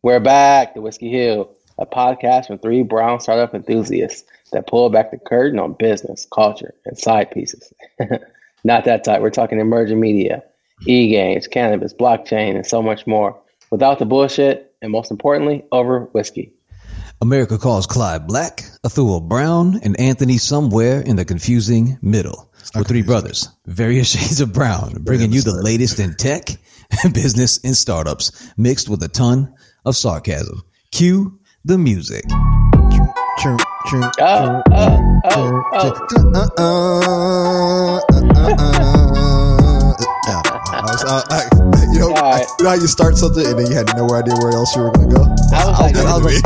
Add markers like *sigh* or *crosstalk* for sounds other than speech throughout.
We're back to Whiskey Hill, a podcast from three brown startup enthusiasts that pull back the curtain on business, culture, and side pieces. *laughs* Not that type. We're talking emerging media, e-games, cannabis, blockchain, and so much more. Without the bullshit, and most importantly, over whiskey. America calls Clyde Black, Atul Brown, and Anthony somewhere in the confusing middle. We're three brothers, various *laughs* shades of brown, bringing you the latest in tech, *laughs* business, and startups, mixed with a ton of sarcasm. Cue the music. You know, Alright. you know how you start something and then you had no idea where else you were going to go. I was like, I was like, *laughs*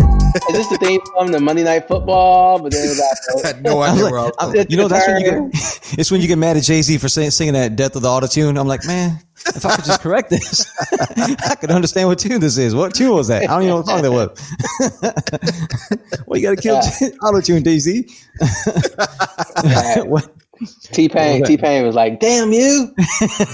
is this the theme from the Monday Night Football? But then it *laughs* I had no I was idea like- where I was I'm- going. you know, that's when you get, *laughs* it's when you get mad at Jay Z for saying, singing that Death of the Auto Tune. I'm like, man, if I could just correct this, I could understand what tune this is. What tune was that? I don't even know what song that was. well, you got to kill uh, Auto Tune, Jay Z. What? T Pain. What was that? T Pain was like, "Damn you!"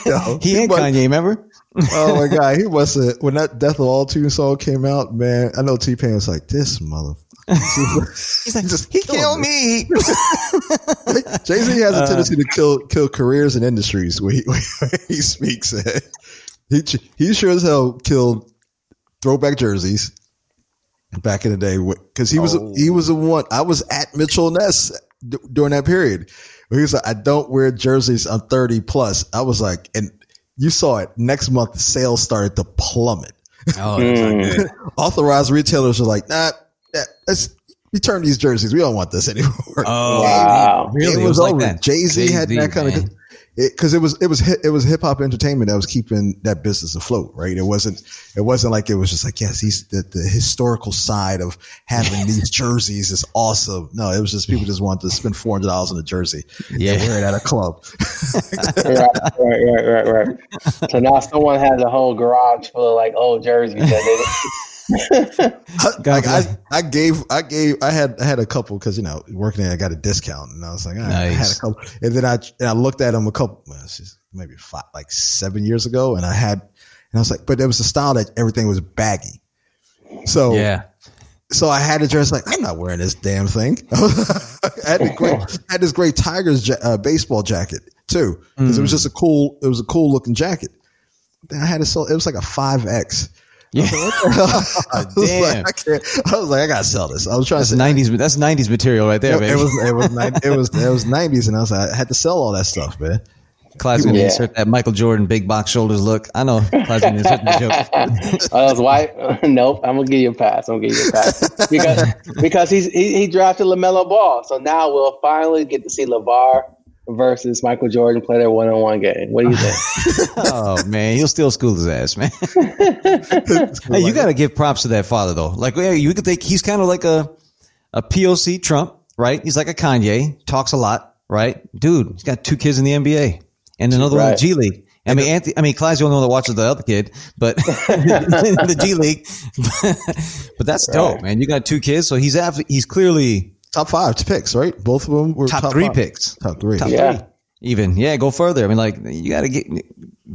Yo, He and must- Kanye, remember? Oh my god, he *laughs* must have when that Death of Auto Tune song came out, man. I know T Pain was like, "This mother." *laughs* He's like, just he killed me. *laughs* Jay Z has a uh, tendency to kill kill careers and industries when he, he speaks. he he sure as hell killed throwback jerseys back in the day because he was Oh. he was the one. I was at Mitchell Ness d- during that period. He was like, "I don't wear jerseys. I'm 30 plus." I was like, and you saw it. Next month, the sales started to plummet. Oh, that's. Hmm. *laughs* Authorized retailers are like, "Nah, yeah, let's return these jerseys. We don't want this anymore." Oh, Wow. really? it was, like over. that. Jay Z had that kind man. of because it, was it was hi- it was hip hop entertainment that was keeping that business afloat, right? It wasn't it wasn't like it was just like yes, he's the, the historical side of having *laughs* these jerseys is awesome. No, it was just people just wanted to spend four hundred dollars on a jersey Yeah. and wear it at a club. *laughs* right, right, right, right, right. So now someone has a whole garage full of like old jerseys that *laughs* like I, I gave I gave I had I had a couple because you know working there I got a discount and I was like all right, I had a couple. And then I and I looked at them a couple well, maybe five, like seven years ago and I had and I was like but there was a style that everything was baggy. So Yeah. so I had to dress like I'm not wearing this damn thing. *laughs* I had, the great, I had this great Tigers uh, baseball jacket too because it was just a cool it was a cool looking jacket. Then I had it so it was like a five X. Yeah. *laughs* I was *laughs* Damn. like, I can't. I was like, I gotta sell this. I was trying That's to say, nineties. That's nineties material right there, it, baby. it was it was ni- it was it was *laughs* nineties, and I was like, I had to sell all that stuff, man. Clyde's gonna Yeah. insert that Michael Jordan big box shoulders look. I know Clyde's gonna insert the joke. oh, that's white. nope, I'm gonna give you a pass. I'm gonna give you a pass because because he's he, he drafted LaMelo Ball, so now we'll finally get to see LaVar versus Michael Jordan play their one on one game. What do you think? *laughs* Oh man, he'll still school his ass, man. *laughs* hey, you gotta give props to that father though. Like, yeah, you could think he's kind of like a a POC Trump, right? He's like a Kanye, talks a lot, right? Dude, he's got two kids in the NBA and another one in the G League. I mean, Anthony, I mean, Clyde's the only one that watches the other kid, but *laughs* the G League. but that's dope, man. You got two kids, so he's af- he's clearly top five picks, right? Both of them were top, top, three five. picks. Top three. Top Yeah. three. Even. Yeah, go further. I mean, like, you got to get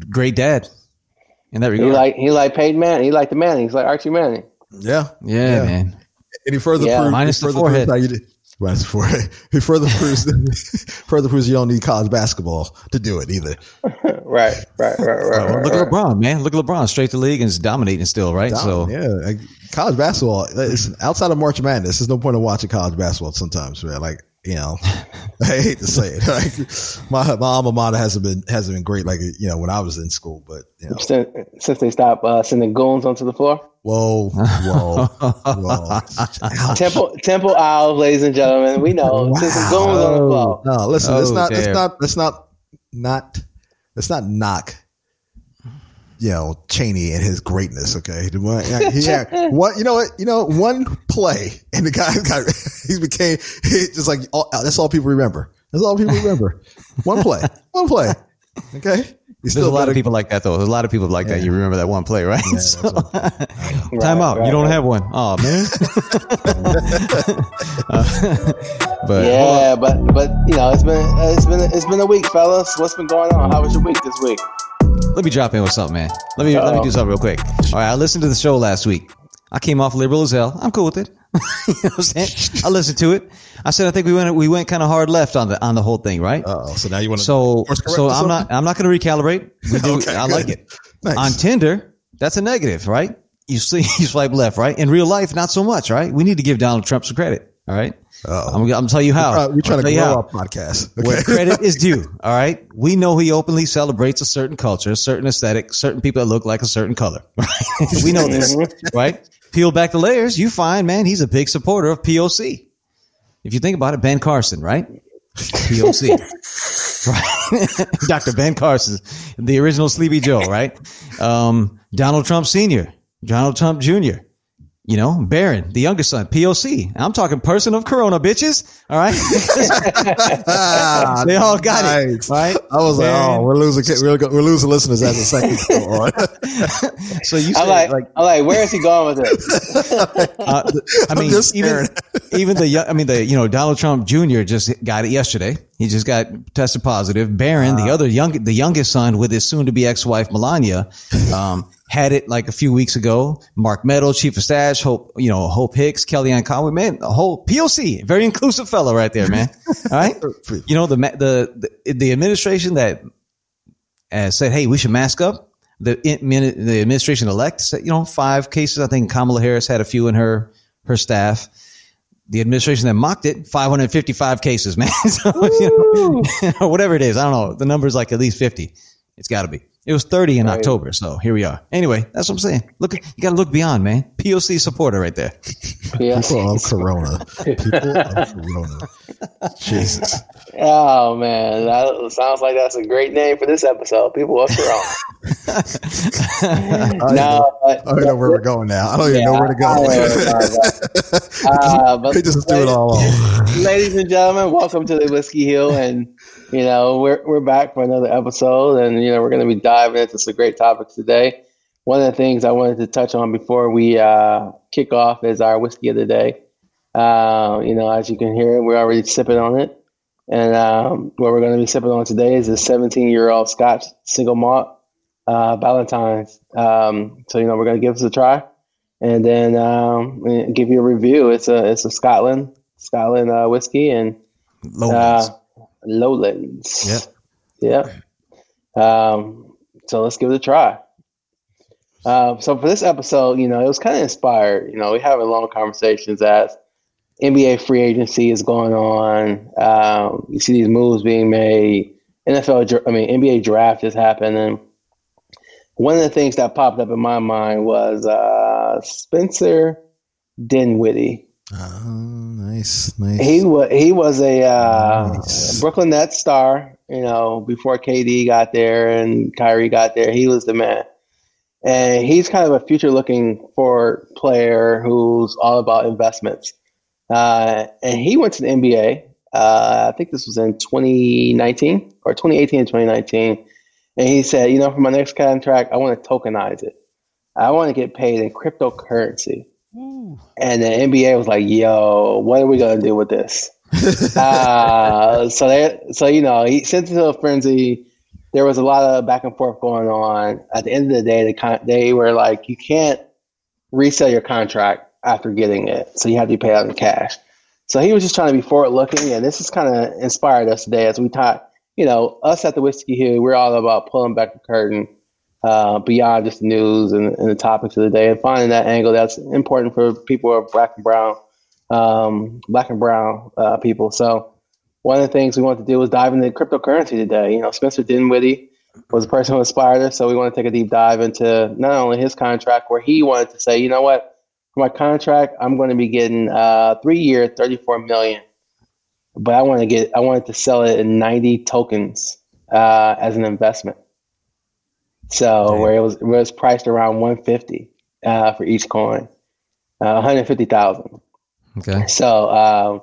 great dad in that regard. He regard. like he like Peyton Manning. He like the Manning. He's like Archie Manning. Yeah, yeah, Yeah. man. Any further Yeah. proof? Minus the further forehead. Proves how you did. The forehead. He further proves further proves you don't need college basketball to do it either. *laughs* Right, right, right, right. Oh, well, right, look right. at LeBron, man. Look at LeBron, straight to the league and is dominating still, right? So, yeah, like, college basketball. It's outside of March Madness. There's no point in watching college basketball sometimes, man. Like you know, *laughs* I hate to say it. *laughs* Like my my alma mater hasn't been hasn't been great. Like you know when I was in school, but you know, Since, since they stopped uh, sending goons onto the floor. whoa, whoa, whoa. *laughs* Temple Temple Owls, ladies and gentlemen. We know since the goons on the floor. No, listen, let's Oh, not, let's not, let's not, not, let's not knock, you know, Chaney and his greatness. Okay, The one- he *laughs* one, you know what, you know, one play, and the guy got, *laughs* he became he just like all, that's all people remember. That's all people remember. One play, one play. Okay, He's there's a lot of people like that, though. There's a lot of people like that. You remember that one play, right? Yeah, *laughs* So- what- Time out. right, you don't right. have one. Oh, man. Uh, but Yeah, but but you know it's been it's been it's been a week, fellas. What's been going on? How was your week this week? Let me drop in with something, man. Let me let me do something real quick. All right, I listened to the show last week. I came off liberal as hell. I'm cool with it. *laughs* you know what I'm saying? I listened to it. I said I think we went we went kind of hard left on the on the whole thing, right? Oh, so now you want to So so I'm not I'm not going to recalibrate. We do, *laughs* Okay, I good. like it. Nice. On Tinder, that's a negative, right? You see, *laughs* you swipe left, right? In real life, not so much, right? We need to give Donald Trump some credit. All right. I'm, I'm gonna tell you how. We're trying to grow how. our podcast. Where Okay. *laughs* credit is due. *laughs* All right. We know he openly celebrates a certain culture, a certain aesthetic, certain people that look like a certain color. *laughs* Right? we know this, right? Peel back the layers, you find, man, he's a big supporter of POC. If you think about it, Ben Carson, right? POC. right? Dr. Ben Carson, the original Sleepy Joe, right? Um, Donald Trump Sr., Donald Trump Jr., you know, Barron, the youngest son, POC. I'm talking person of Corona, bitches. All right. *laughs* They all got nice. it. Right. I was like, oh, we're losing, we're, we're losing listeners as the second *laughs* go on. *laughs* So you I'm like, like, I'm like, where is he going with this? uh, I mean, just even even the young- I mean the you know Donald Trump Jr. just got it yesterday. He just got tested positive. Barron, Uh. the other young the youngest son with his soon to be ex wife Melania, um, had it like a few weeks ago. Mark Meadows, chief of staff, Hope you know Hope Hicks, Kellyanne Conway, man, the whole POC, very inclusive fellow right there, man. *laughs* All right, you know the the the, the administration that uh, said, "Hey, we should mask up." The the administration elect said, you know, five cases. I think Kamala Harris had a few in her her staff. The administration that mocked it, 555 cases, man. *laughs* so, you know, *laughs* whatever it is, I don't know. The number is like at least 50. It's got to be. It was 30 in October, so here we are. Anyway, that's what I'm saying. Look, you got to look beyond, man. POC supporter right there. Yes. People of *laughs* Corona. People of *laughs* Corona. Jesus. Oh man, that sounds like that's a great name for this episode. People up their own. no, but, I don't know where we're going now. I don't even yeah, know where to I don't where go. *laughs* Uh, but They just do it all off. ladies and gentlemen, welcome to the Whiskey Hill, and you know we're we're back for another episode, and you know we're going to be diving into some great topics today. One of the things I wanted to touch on before we uh, kick off is our whiskey of the day. Uh, you know, as you can hear, we're already sipping on it, and um, what we're going to be sipping on today is a 17-year-old Scotch single malt uh, Ballantine's. Um, so you know, we're going to give this a try, and then um, give you a review. It's a it's a Scotland Scotland uh, whiskey and Lowlands. Lowlands. Yeah. Yeah. Um, so let's give it a try. Uh, so for this episode, you know, it was kind of inspired. You know, we having long conversations as NBA free agency is going on. Um, you see these moves being made. NFL, I mean, NBA draft just happened, and one of the things that popped up in my mind was uh, Spencer Dinwiddie. Oh, nice, nice. He was he was a uh, Nice. Brooklyn Nets star. You know, before KD got there and Kyrie got there, he was the man. And he's kind of a future-looking forward player who's all about investments. Uh, and he went to the NBA. Uh, I think this was in 2019 or 2018 and 2019. And he said, you know, for my next contract, I want to tokenize it. I want to get paid in cryptocurrency. And the NBA was like, "Yo, what are we gonna do with this?" *laughs* uh, so they, so you know, he sent it to a frenzy. There was a lot of back and forth going on. At the end of the day, they con- they were like, "You can't resell your contract after getting it, so you have to be paid out in cash." So he was just trying to be forward looking, and this has kind of inspired us today as we talk. You know, us at the Whiskey Hill, we're all about pulling back the curtain uh, beyond just the news and, and the topics of the day and finding that angle that's important for people are black and brown, um, black and brown uh, people. So one of the things we wanted to do was dive into cryptocurrency today. You know, Spencer Dinwiddie was the person who inspired us, so we want to take a deep dive into not only his contract, where he wanted to say, you know what, for my contract, I'm going to be getting uh, three year, 34 million, but I want to get, I wanted to sell it in 90 tokens uh, as an investment. So where it was where it was priced around 150 uh, for each coin, uh, 150,000. Okay. So um,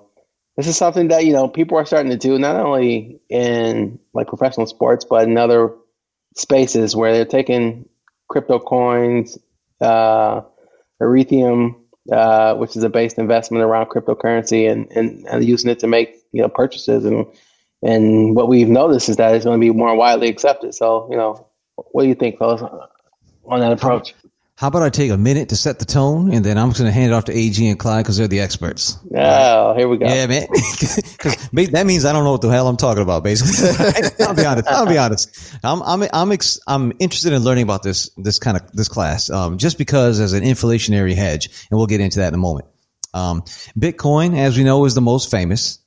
this is something that you know people are starting to do not only in like professional sports, but in other spaces where they're taking crypto coins, uh, Ethereum, uh, which is a based investment around cryptocurrency, and, and and using it to make you know purchases and and what we've noticed is that it's going to be more widely accepted. So you know, what do you think, fellas, on that approach? How about I take a minute to set the tone, and then I'm just going to hand it off to AG and Clyde because they're the experts. Oh, here we go. Yeah, man. *laughs* 'Cause ba- that means I don't know what the hell I'm talking about. Basically, *laughs* I'll be honest. I'll be honest. I'm I'm I'm ex- I'm interested in learning about this this kind of this class, um, just because as an inflationary hedge, and we'll get into that in a moment. Um, Bitcoin, as we know, is the most famous.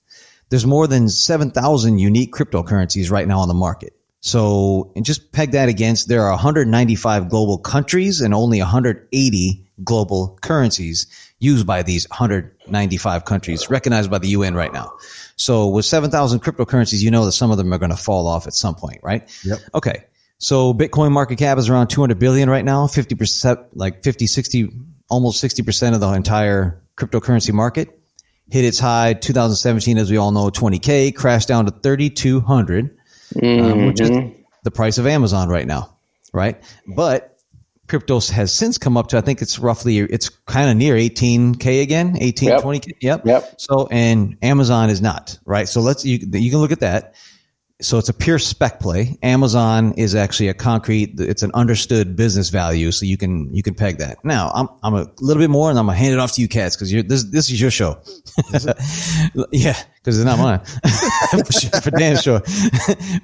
There's more than seven thousand unique cryptocurrencies right now on the market. So, and just peg that against, there are 195 global countries and only 180 global currencies used by these 195 countries recognized by the UN right now. So with 7,000 cryptocurrencies, you know that some of them are going to fall off at some point, right? Yep. Okay. So Bitcoin market cap is around 200 billion right now, 50%, like 50, 60, almost 60% of the entire cryptocurrency market. Hit its high 2017, as we all know, 20K, crashed down to 3,200 um, which is the price of Amazon right now, right? But crypto has since come up to I think it's roughly it's kind of near 18k again, 18 Yep. 20k. Yep. Yep. So and Amazon is not, right? So let's you you can look at that. So it's a pure spec play. Amazon is actually a concrete. It's an understood business value, so you can you can peg that. Now I'm I'm a little bit more, and I'm gonna hand it off to you, cats, because this this is your show. *laughs* yeah, because it's not mine. *laughs* for, sure, for damn sure.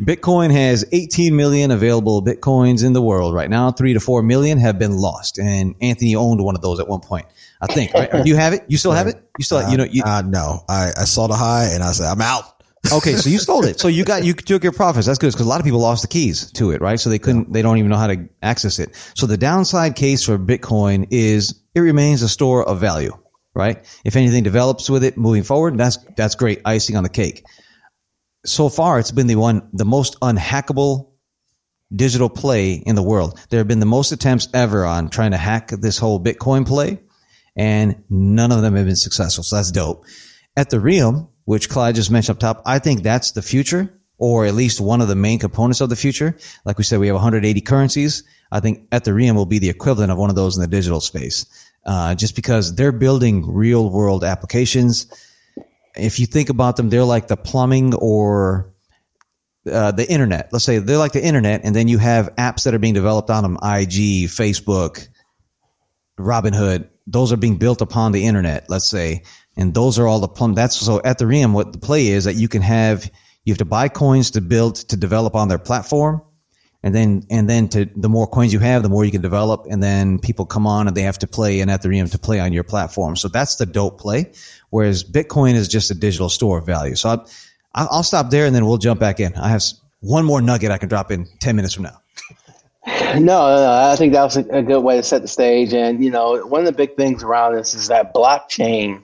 Bitcoin has 18 million available bitcoins in the world right now. Three to four million have been lost, and Anthony owned one of those at one point. I think. Right? Do you have it? You still have it? You still you know you, uh, no, I, I saw the high and I said, I'm out. Okay, so you sold it. So you got you took your profits. That's good because a lot of people lost the keys to it, right? So they couldn't. They don't even know how to access it. So the downside case for Bitcoin is it remains a store of value, right? If anything develops with it moving forward, that's that's great icing on the cake. So far, it's been the one the most unhackable digital play in the world. There have been the most attempts ever on trying to hack this whole Bitcoin play, and none of them have been successful. So that's dope. At the Ethereum, which Clyde just mentioned up top, I think that's the future, or at least one of the main components of the future. Like we said, we have 180 currencies. I think Ethereum will be the equivalent of one of those in the digital space, uh, just because they're building real world applications. If you think about them, they're like the plumbing or uh, the internet. Let's say they're like the internet, and then you have apps that are being developed on them: IG, Facebook, Robinhood. Those are being built upon the internet. Let's say, and those are all the plum. That's so Ethereum. What the play is that you can have you have to buy coins to build to develop on their platform, and then and then to the more coins you have, the more you can develop, and then people come on and they have to play in Ethereum to play on your platform. So that's the dope play. Whereas Bitcoin is just a digital store of value. So I, I'll stop there and then we'll jump back in. I have one more nugget I can drop in ten minutes from now. *laughs* No, no, I think that was a good way to set the stage. And you know, one of the big things around this is that blockchain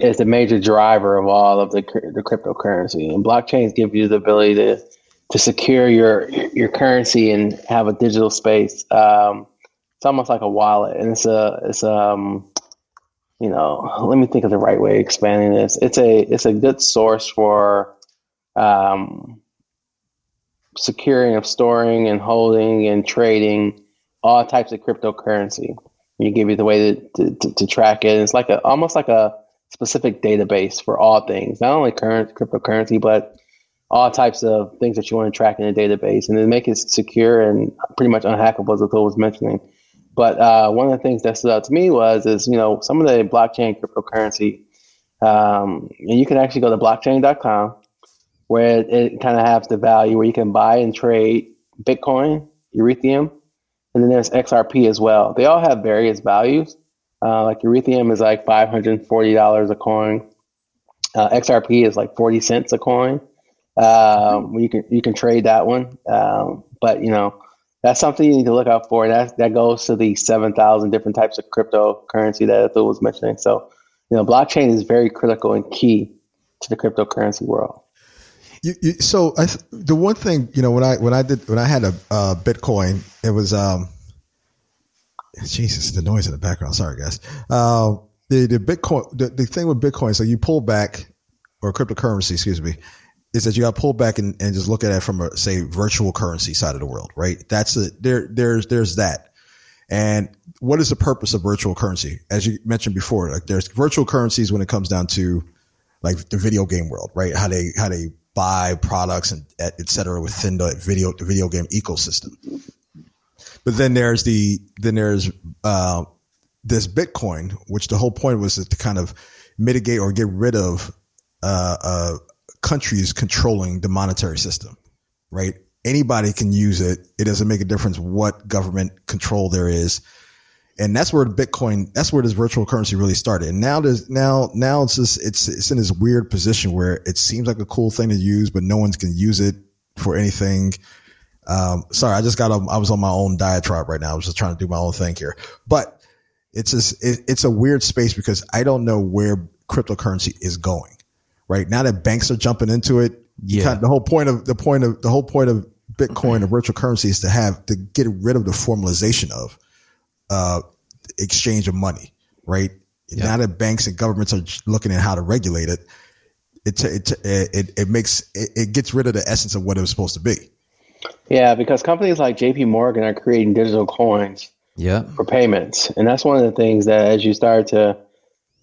is the major driver of all of the the cryptocurrency, and blockchains give you the ability to to secure your your currency and have a digital space. Um, it's almost like a wallet, and it's a it's um you know let me think of the right way of expanding this. It's a it's a good source for um securing of storing and holding and trading all types of cryptocurrency. You give you the way to, to, to track it. It's like a almost like a specific database for all things, not only current cryptocurrency, but all types of things that you want to track in a database, and then make it secure and pretty much unhackable, as Atul was mentioning. But uh, one of the things that stood out to me was is you know some of the blockchain cryptocurrency, um, and you can actually go to blockchain.com where it, it kind of has the value where you can buy and trade Bitcoin, Ethereum, and then there's XRP as well. They all have various values. Uh, like Ethereum is like five hundred forty dollars a coin. Uh, XRP is like forty cents a coin. Um, you can you can trade that one, um, but you know that's something you need to look out for. That that goes to the seven thousand different types of cryptocurrency that Atul was mentioning. So you know, blockchain is very critical and key to the cryptocurrency world. You, you, so I, the one thing you know when I when I did when I had a uh, Bitcoin, it was um, Jesus, the noise in the background. Sorry, guys. Uh, the the Bitcoin the, the thing with Bitcoin, so you pull back or cryptocurrency, excuse me, is that you got to pull back and, and just look at it from a say virtual currency side of the world, right? That's a there there's there's that. And what is the purpose of virtual currency? As you mentioned before, like there's virtual currencies when it comes down to like the video game world, right? How they how they buy products and et cetera within the video the video game ecosystem. But then there's the then there's uh, this Bitcoin, which the whole point was to kind of mitigate or get rid of uh, uh, countries controlling the monetary system, right? Anybody can use it. It doesn't make a difference what government control there is. And that's where Bitcoin, that's where this virtual currency really started. And now there's now, now it's just, it's, it's in this weird position where it seems like a cool thing to use, but no one's can use it for anything. Um, sorry, I just got, a, I was on my own diatribe right now. I was just trying to do my own thing here, but it's just, it, it's a weird space because I don't know where cryptocurrency is going right now that banks are jumping into it. Yeah. Kind of the whole point of the point of the whole point of Bitcoin or virtual currency is to have to get rid of the formalization of uh, exchange of money, right? Yeah. Now that banks and governments are looking at how to regulate it, it it it, it makes it, it gets rid of the essence of what it was supposed to be. Yeah, because companies like JP Morgan are creating digital coins Yeah. for payments. And that's one of the things that as you start to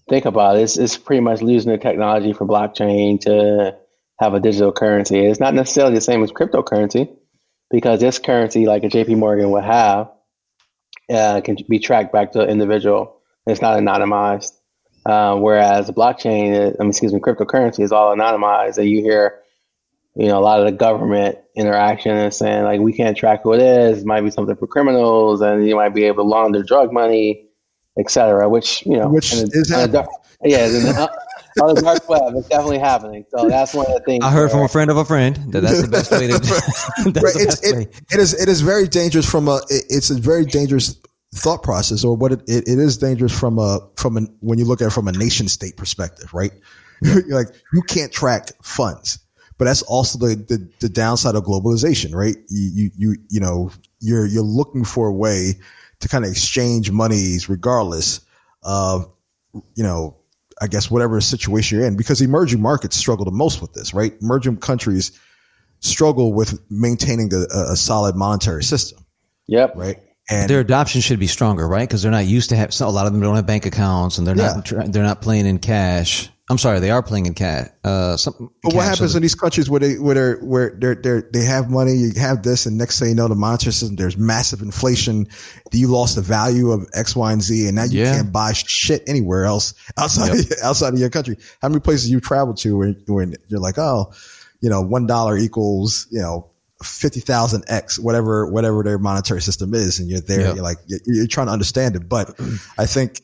think about it, it's, it's pretty much using the technology for blockchain to have a digital currency. It's not necessarily the same as cryptocurrency because this currency, like a JP Morgan would have, uh, can be tracked back to the individual. It's not anonymized. Uh, whereas the blockchain, I mean, excuse me, cryptocurrency is all anonymized. And you hear, you know, a lot of the government interaction is saying like, we can't track who it is. It might be something for criminals, and you might be able to launder drug money, et cetera. Which you know, Which in is in happening. dark- yeah, in the, on the dark web, it's definitely happening. So that's one of the things. I heard from a friend of a friend that that's the best way to. *laughs* *laughs* that's Right, it's, it, it is it is very dangerous from a it- it's a very dangerous thought process or what it, it, it is dangerous from a from a when you look at it from a nation state perspective right *laughs* You're like you can't track funds but that's also the, the the downside of globalization right you you you, you know you're you're looking for a way to kind of exchange monies regardless of you know I guess whatever situation you're in because emerging markets struggle the most with this right emerging countries struggle with maintaining a, a solid monetary system, Yep. right? And Their adoption should be stronger, right? Because they're not used to have. So a lot of them don't have bank accounts, and they're not. They're not playing in cash. I'm sorry, they are playing in cat. Uh, some, but what happens so in these countries where they where they're where they're, they're they have money, you have this, and next thing you know, the monetary system, there's massive inflation. You lost the value of X, Y, and Z, and now you Yeah. can't buy shit anywhere else outside of, outside of your country. How many places you travel to where, where you're like, oh, you know, one dollar equals you know. 50,000 X, whatever, whatever their monetary system is. And you're there, Yep. you're like, you're, you're trying to understand it. But I think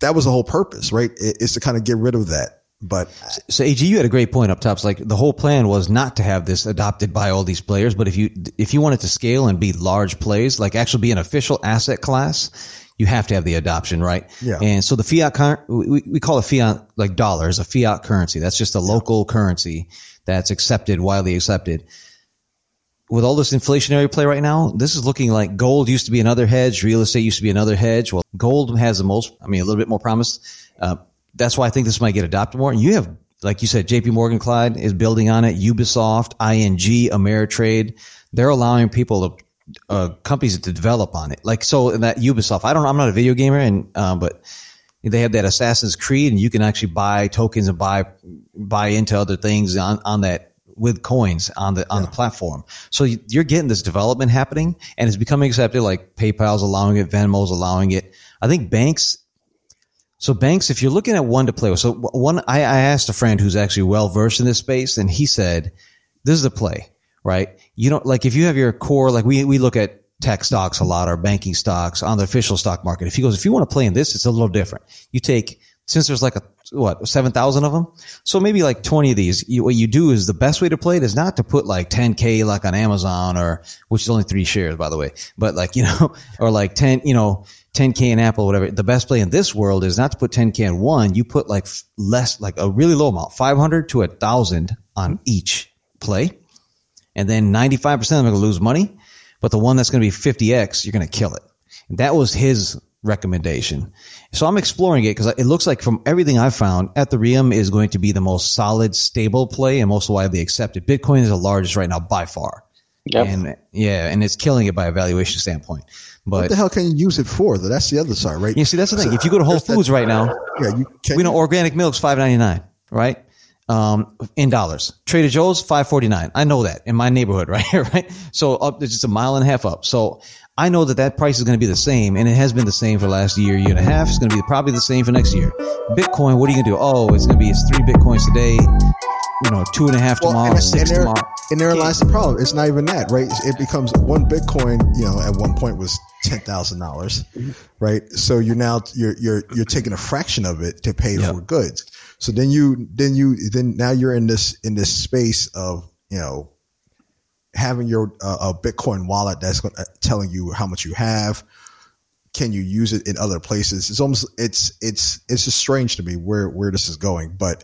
that was the whole purpose, right? It, is to kind of get rid of that. But So AG, you had a great point up top. It's like the whole plan was not to have this adopted by all these players, but if you if you wanted to scale and be large plays, like actually be an official asset class, you have to have the adoption, right? Yeah. And so the fiat, we, we call it fiat like dollars, a fiat currency. That's just a local currency that's accepted, widely accepted. With all this inflationary play right now, this is looking like gold used to be another hedge, real estate used to be another hedge. Well, gold has the most, I mean, a little bit more promise. Uh, that's why I think this might get adopted more. And You have, like you said, JP Morgan Clyde is building on it. Ubisoft, ING, Ameritrade, they're allowing people to, uh, companies to develop on it. Like, so in that Ubisoft, I don't know, I'm not a video gamer and, uh, but they have that Assassin's Creed and you can actually buy tokens and buy, buy into other things on, on that with coins on the, on the platform. So you- you're getting this development happening and it's becoming accepted. Like PayPal's allowing it, Venmo's allowing it. I think banks, so banks, if you're looking at one to play with, so one, I, I asked a friend who's actually well versed in this space, and he said, "This is a play, right? You don't like if you have your core, like we we look at tech stocks a lot, or banking stocks on the official stock market. If he goes, if you want to play in this, it's a little different. You take since there's like a what seven thousand of them, so maybe like twenty of these. You, what you do is the best way to play it is not to put like ten k like on Amazon or which is only three shares by the way, but like you know, *laughs* or like ten, you know." 10k in Apple, whatever. The best play in this world is not to put 10k in one. You put like less, like a really low amount, 500 to a thousand on each play. And then 95% of them are going to lose money, but the one that's going to be 50x, you're going to kill it. And that was his recommendation. So I'm exploring it because it looks like from everything I've found, Ethereum is going to be the most solid, stable play and most widely accepted. Bitcoin is the largest right now by far. Yep. And yeah, and it's killing it by a valuation standpoint. what But the hell can you use it for? Though that's the other side, right? you see, that's the thing. If you go to Whole There's that- Foods right now, yeah, you can. we know organic milk's five ninety nine, right? um, in dollars. Trader Joe's five forty nine. I know that in my neighborhood, *laughs* right? right. So up, it's just a mile and a half up. So I know that that price is going to be the same, and it has been the same for the last year, year and a half. It's going to be probably the same for next year. Bitcoin, what are you going to do? Oh, it's going to be it's three bitcoins today. You know, two and a half tomorrow, and, six and there, tomorrow. And there lies the problem. It's not even that, right? It becomes one Bitcoin. You know, at one point was ten thousand dollars, right? So you're now you're you're you're taking a fraction of it to pay Yep. for goods. So then you then you then now you're in this in this space of you know having your uh, a Bitcoin wallet that's going telling you how much you have. Can you use it in other places? It's almost it's it's it's just strange to me where where this is going, but.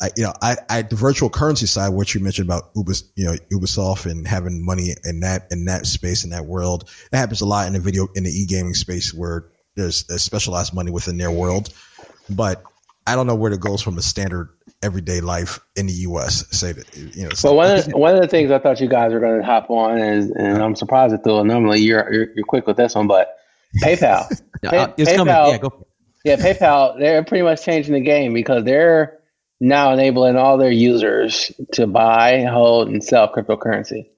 I, you know, I, I, the virtual currency side, what you mentioned about Uber, you know, Ubisoft and having money in that, in that space, in that world, that happens a lot in the video, in the e-gaming space where there's, there's specialized money within their world. But I don't know where it goes from a standard everyday life in the U.S. Say that, you know, Well, one of, the, *laughs* one of the things I thought you guys were going to hop on is, and I'm surprised at though. Normally you're, you're you're quick with this one, but PayPal, *laughs* Yeah, Pay- uh, it's coming. PayPal- Yeah, go. yeah, PayPal, they're pretty much changing the game because they're now enabling all their users to buy, hold, and sell cryptocurrency.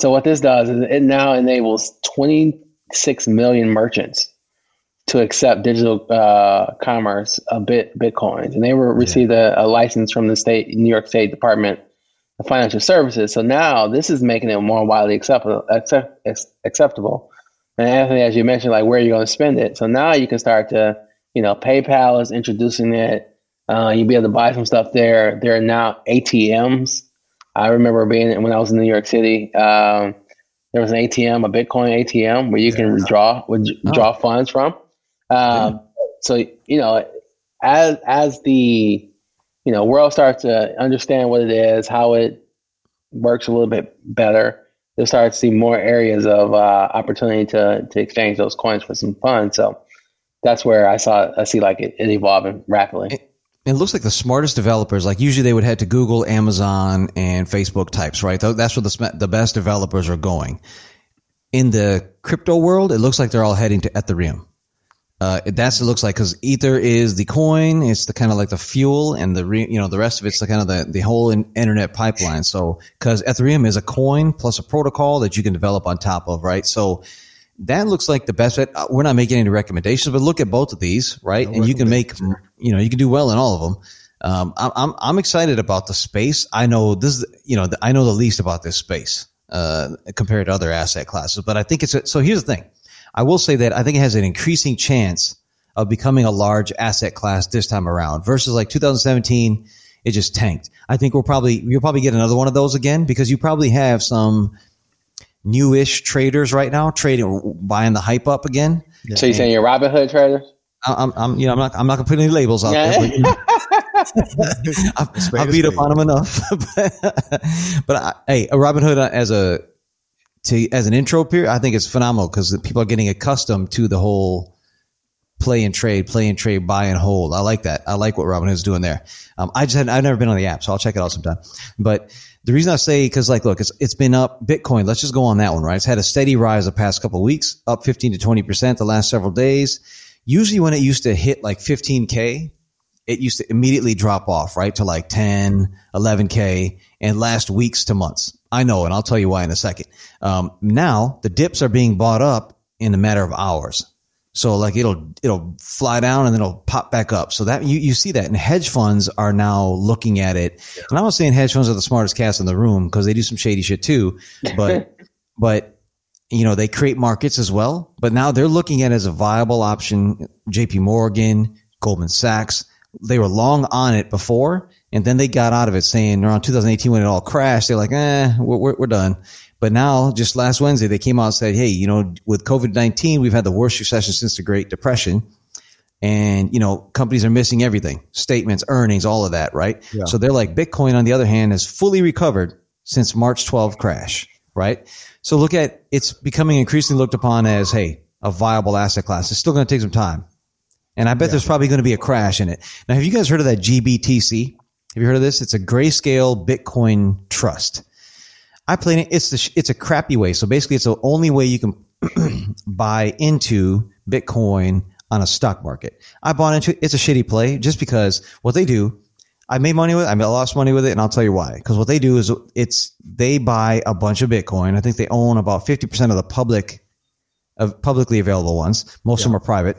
So what this does is it now enables 26 million merchants to accept digital uh, commerce of bit bitcoins, and they were received a, a license from the state New York State Department of Financial Services. So now this is making it more widely acceptable. Accept, acceptable. And Anthony, as you mentioned, like where are you going to spend it? So now you can start to, you know, PayPal is introducing it. Uh, you'll be able to buy some stuff there. There are now ATMs. I remember being when I was in New York City. Um, there was an ATM, a Bitcoin ATM, where you can withdraw withdraw funds from. Um, so you know, as as the you know world starts to understand what it is, how it works a little bit better, you'll start to see more areas of uh, opportunity to to exchange those coins for some funds. So that's where I saw I see like it, it evolving rapidly. It looks like the smartest developers, like usually they would head to Google, Amazon, and Facebook types, right? That's where the sm- the best developers are going. In the crypto world, it looks like they're all heading to Ethereum. Uh, that's what it looks like because Ether is the coin, it's the kind of like the fuel, and the re, you know the rest of it's the kind of the the whole in, internet pipeline. So because Ethereum is a coin plus a protocol that you can develop on top of, right? So that looks like the best bet. Uh, We're not making any recommendations, but look at both of these, right? and you can make, you know, you can do well in all of them. Um, I'm, I'm, excited about the space. I know this you know, I know the least about this space, uh, compared to other asset classes, but I think it's, a, so here's the thing. I will say that I think it has an increasing chance of becoming a large asset class this time around versus like 2017. It just tanked. I think we'll probably, you'll probably get another one of those again because you probably have some, newish traders right now trading buying the hype up again. So you saying you're Robinhood traders? I- I'm, I'm you know I'm not I'm not gonna put any labels out Yeah. there. But, you know, *laughs* *laughs* I've, I've beat up on them enough. *laughs* but I, hey, a Robinhood as a to as an intro period, I think it's phenomenal because people are getting accustomed to the whole play and trade, play and trade, buy and hold. I like that. I like what Robinhood's doing there. Um, I just had, I've never been on the app, so I'll check it out sometime. But the reason I say, cause like, look, it's, it's been up Bitcoin. Let's just go on that one, right? It's had a steady rise the past couple of weeks, up 15 to 20% the last several days. Usually when it used to hit like 15K, it used to immediately drop off, right? To like 10, 11K and last weeks to months. I know, and I'll tell you why in a second. Um, now the dips are being bought up in a matter of hours. So like it'll it'll fly down and then it'll pop back up. So that you, you see that and hedge funds are now looking at it. And I'm not saying hedge funds are the smartest cats in the room because they do some shady shit too. But *laughs* but you know, they create markets as well. But now they're looking at it as a viable option. JP Morgan, Goldman Sachs, they were long on it before and then they got out of it saying around 2018 when it all crashed, they're like, eh, we're, we're, we're done. But now, just last Wednesday, they came out and said, Hey, you know, with COVID-19, we've had the worst recession since the Great Depression. And, you know, companies are missing everything, statements, earnings, all of that, right? Yeah. So they're like, Bitcoin, on the other hand, has fully recovered since March 12 crash, right? So look at, it's becoming increasingly looked upon as, Hey, a viable asset class. It's still going to take some time. And I bet there's probably going to be a crash in it. Now, have you guys heard of that GBTC? Have you heard of this? It's a grayscale Bitcoin trust. I played it. It's the, it's a crappy way. So basically it's the only way you can *clears throat* buy into Bitcoin on a stock market. I bought into it. It's a shitty play just because what they do, I made money with it. I lost money with it, and I'll tell you why. Because what they do is it's they buy a bunch of Bitcoin. I think they own about fifty percent of the public of publicly available ones. Most yeah. of them are private,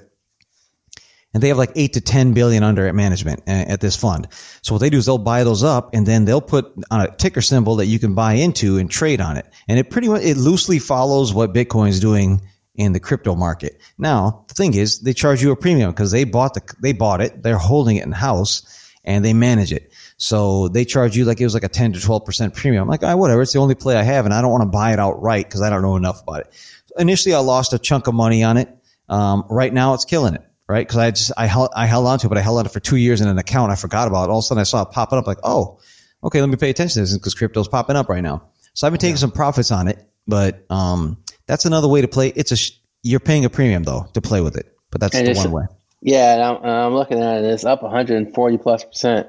and they have like eight to ten billion under at management uh, at this fund. So what they do is they'll buy those up, and then they'll put on a ticker symbol that you can buy into and trade on it. And it pretty much it loosely follows what Bitcoin is doing in the crypto market. Now the thing is, they charge you a premium because they bought the they bought it. They're holding it in house and they manage it. So they charge you like it was like a 10 to 12% premium. I'm like, oh, whatever. It's the only play I have and I don't want to buy it outright because I don't know enough about it. Initially, I lost a chunk of money on it. Um, right now it's killing it. Right. Cause I just, I held, I held on to it, but I held on to it for two years in an account. I forgot about it. All of a sudden I saw it popping up like, oh, okay, let me pay attention to this because crypto's popping up right now. So I've been taking yeah. some profits on it, but, um, that's another way to play. It's a, you're paying a premium though to play with it, but that's and the one way. Yeah, and I'm, I'm looking at it. It's up 140 plus percent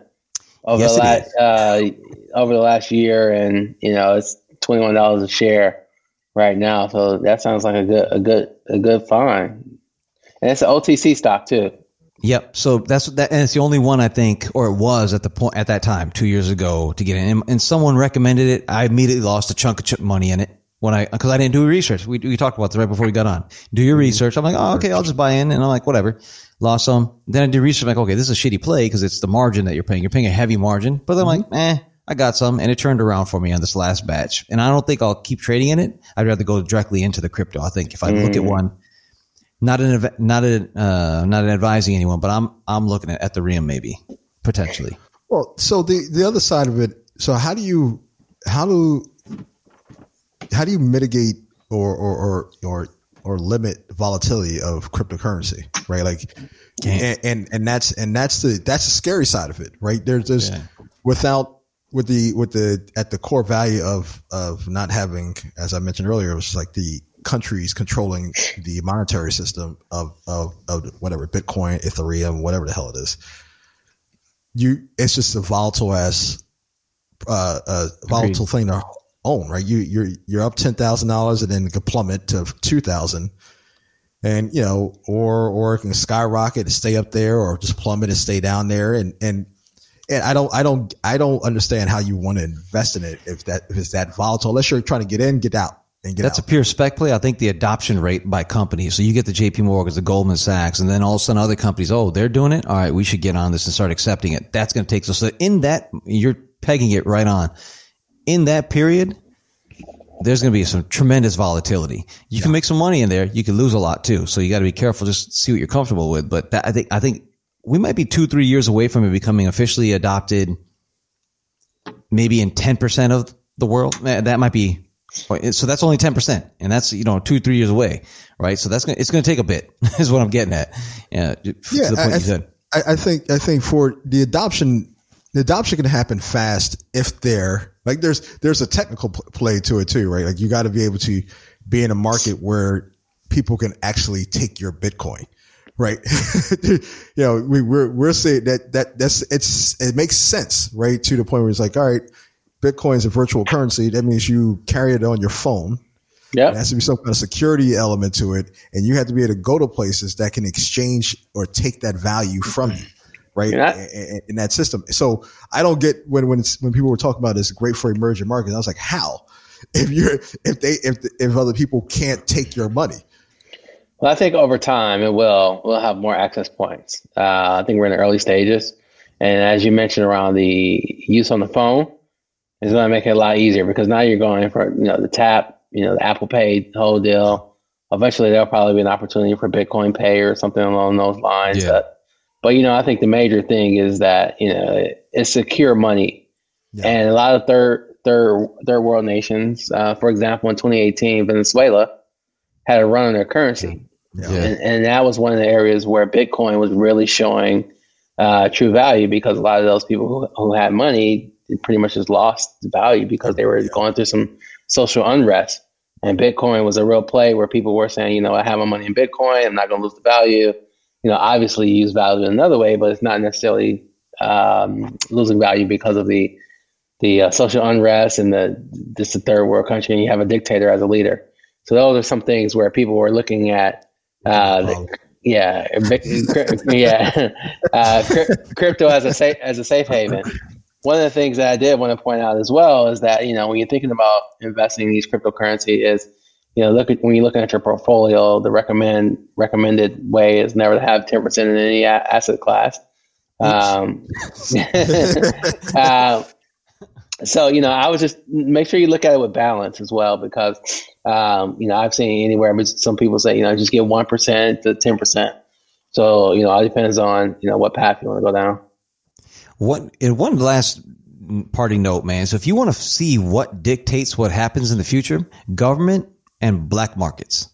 over yes, the last uh, over the last year, and you know it's 21 dollars a share right now. So that sounds like a good a good a good find, and it's an OTC stock too. Yep. So that's that, and it's the only one I think, or it was at the point at that time, two years ago, to get in. And, and someone recommended it. I immediately lost a chunk of money in it when I because I didn't do research. We we talked about this right before we got on. Do your mm-hmm. research. I'm like, oh, okay, I'll just buy in, and I'm like, whatever lost some. Then I did research. Like, okay, this is a shitty play because it's the margin that you're paying. You're paying a heavy margin. But I'm mm-hmm. like, eh, I got some, and it turned around for me on this last batch. And I don't think I'll keep trading in it. I'd rather go directly into the crypto. I think if I mm. look at mm. one, not an not an uh, not an advising anyone, but I'm I'm looking at the rim, maybe potentially. Well, so the the other side of it. So how do you how do how do you mitigate or or or, or or limit volatility of cryptocurrency, right? Like, and, and, and that's and that's the that's the scary side of it, right? There's there's yeah. without with the with the at the core value of of not having, as I mentioned earlier, it was like the countries controlling the monetary system of of of whatever Bitcoin, Ethereum, whatever the hell it is. You, it's just a volatile ass, uh, uh volatile Agreed. thing to own, right? You you're you're up ten thousand dollars and then it could plummet to two thousand. And you know, or or it can skyrocket and stay up there, or just plummet and stay down there. And and and I don't I don't I don't understand how you want to invest in it if that if it's that volatile. Unless you're trying to get in, get out. And get out That's out. a pure spec play. I think the adoption rate by companies. So you get the JP Morgans, the Goldman Sachs, and then all of a sudden other companies, oh, they're doing it. All right, we should get on this and start accepting it. That's going to take so, so in that you're pegging it right on in that period, there's going to be some tremendous volatility. You yeah. can make some money in there. You can lose a lot too. So you got to be careful. Just see what you're comfortable with. But that, I think, I think we might be two, three years away from it becoming officially adopted. Maybe in 10% of the world. Eh, that might be, oh, eh, so that's only 10%. And that's, you know, two, three years away. Right. So that's going to, it's going to take a bit *laughs* is what I'm getting at. Yeah. yeah I, I, I think, I think for the adoption the adoption can happen fast if they're like there's there's a technical play to it too, right? Like you got to be able to be in a market where people can actually take your Bitcoin, right? *laughs* you know, we we're we're saying that that that's it's it makes sense, right? To the point where it's like, all right, Bitcoin is a virtual currency. That means you carry it on your phone. Yeah, there has to be some kind of security element to it, and you have to be able to go to places that can exchange or take that value from you right? In, in, that system. So I don't get when when when people were talking about this great for emerging markets. I was like, how? *laughs* If you're if they if if other people can't take your money. Well, I think over time it will. We'll have more access points. Uh, I think we're in the early stages, and as you mentioned around the use on the phone, it's going to make it a lot easier because now you're going for you know the tap, you know the Apple Pay whole deal. Eventually, there'll probably be an opportunity for Bitcoin Pay or something along those lines. Yeah. But you know, I think the major thing is that you know it's secure money, yeah. and a lot of third third third world nations, uh, for example, in 2018, Venezuela had a run on their currency, yeah. Yeah. And, and, that was one of the areas where Bitcoin was really showing uh, true value because a lot of those people who, who had money pretty much just lost value because they were going through some social unrest. And Bitcoin was a real play where people were saying, you know, I have my money in Bitcoin, I'm not going to lose the value you know, obviously use value in another way, but it's not necessarily um, losing value because of the the uh, social unrest and the this a third world country, and you have a dictator as a leader. So those are some things where people were looking at uh, the, yeah, yeah, *laughs* uh, crypto as a safe as a safe haven. One of the things that I did want to point out as well is that you know when you're thinking about investing in these cryptocurrency is you know look at when you're looking at your portfolio, the recommend recommended way is never to have ten percent in any a- asset class. Um, *laughs* *laughs* uh, so you know, I was just make sure you look at it with balance as well because um, you know I've seen anywhere some people say you know just get one percent to ten percent. So you know, it depends on you know what path you want to go down. What and one last party note, man. So if you want to see what dictates what happens in the future, government and black markets.